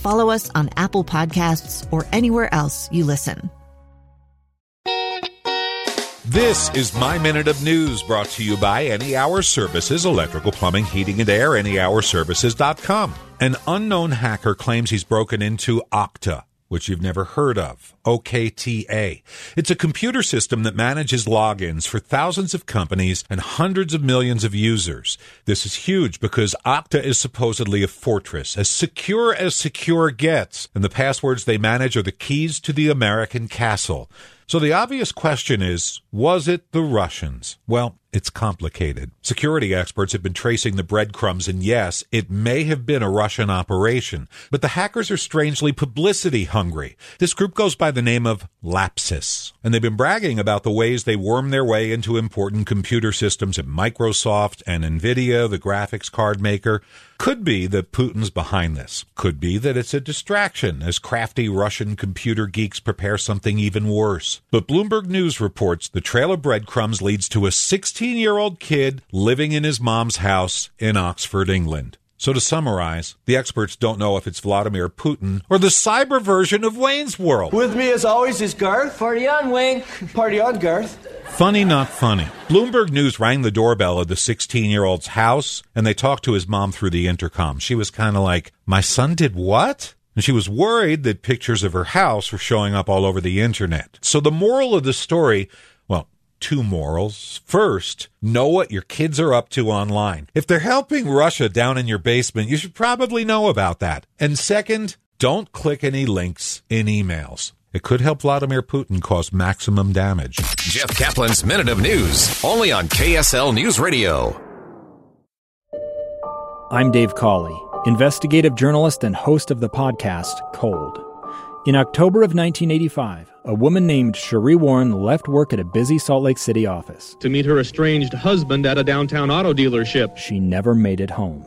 follow us on Apple Podcasts, or anywhere else you listen. This is My Minute of News brought to you by Any Hour Services, electrical, plumbing, heating, and air, anyhourservices.com. An unknown hacker claims he's broken into Okta which you've never heard of, OKTA. It's a computer system that manages logins for thousands of companies and hundreds of millions of users. This is huge because Okta is supposedly a fortress, as secure as secure gets, and the passwords they manage are the keys to the American castle. So the obvious question is, was it the Russians? Well, it's complicated. Security experts have been tracing the breadcrumbs, and yes, it may have been a Russian operation, but the hackers are strangely publicity hungry. This group goes by the name of Lapsus, and they've been bragging about the ways they worm their way into important computer systems at Microsoft and Nvidia, the graphics card maker. Could be that Putin's behind this. Could be that it's a distraction as crafty Russian computer geeks prepare something even worse. But Bloomberg News reports the trail of breadcrumbs leads to a 16 year old kid living in his mom's house in Oxford, England. So to summarize, the experts don't know if it's Vladimir Putin or the cyber version of Wayne's World. With me as always is Garth. Party on, Wayne. Party on, Garth. Funny, not funny. Bloomberg News rang the doorbell of the 16 year old's house and they talked to his mom through the intercom. She was kind of like, My son did what? And she was worried that pictures of her house were showing up all over the internet. So the moral of the story well, two morals. First, know what your kids are up to online. If they're helping Russia down in your basement, you should probably know about that. And second, don't click any links in emails. It could help Vladimir Putin cause maximum damage. Jeff Caplan's Minute of News, only on KSL News Radio. I'm Dave Cawley, investigative journalist and host of the podcast Cold. In October of 1985, a woman named Sheree Warren left work at a busy Salt Lake City office to meet her estranged husband at a downtown auto dealership. She never made it home.